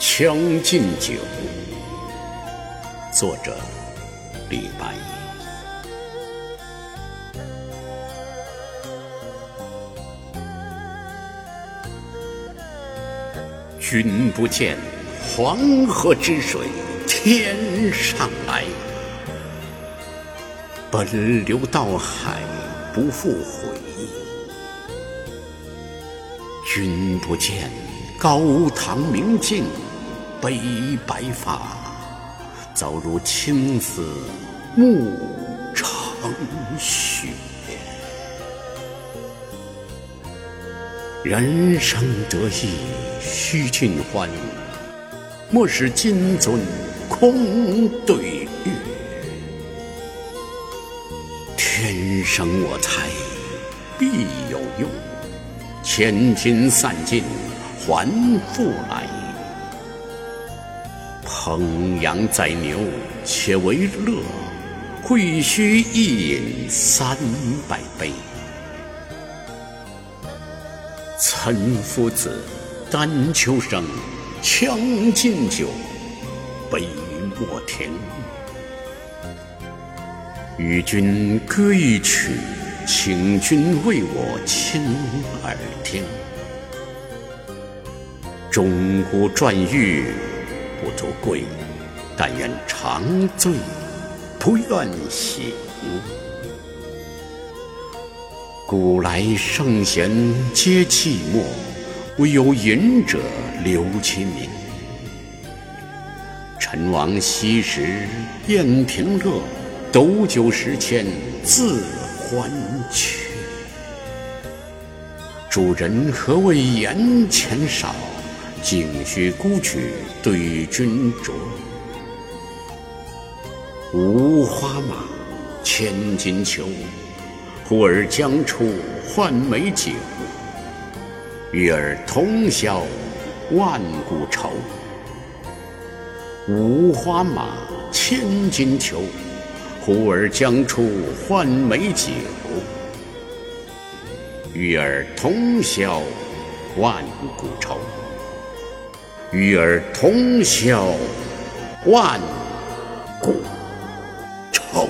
将进酒》，作者李白。君不见，黄河之水天上来，奔流到海不复回。君不见，高堂明镜悲白发，早如青丝暮成雪。人生得意须尽欢，莫使金樽空对月。天生我材必有用，千金散尽还复来。烹羊宰牛且为乐，会须一饮三百杯。岑夫子，丹丘生，将进酒，杯莫停。与君歌一曲，请君为我倾耳听。钟鼓馔玉不足贵，但愿长醉不愿醒。古来圣贤皆寂寞，惟有饮者留其名。陈王昔时宴平乐，斗酒十千恣欢谑。主人何为言钱少？径须沽取对君酌。五花马，千金裘。呼儿将出换美酒，与尔同销万古愁。五花马，千金裘，呼儿将出换美酒，与尔同销万古愁。与尔同销万古愁。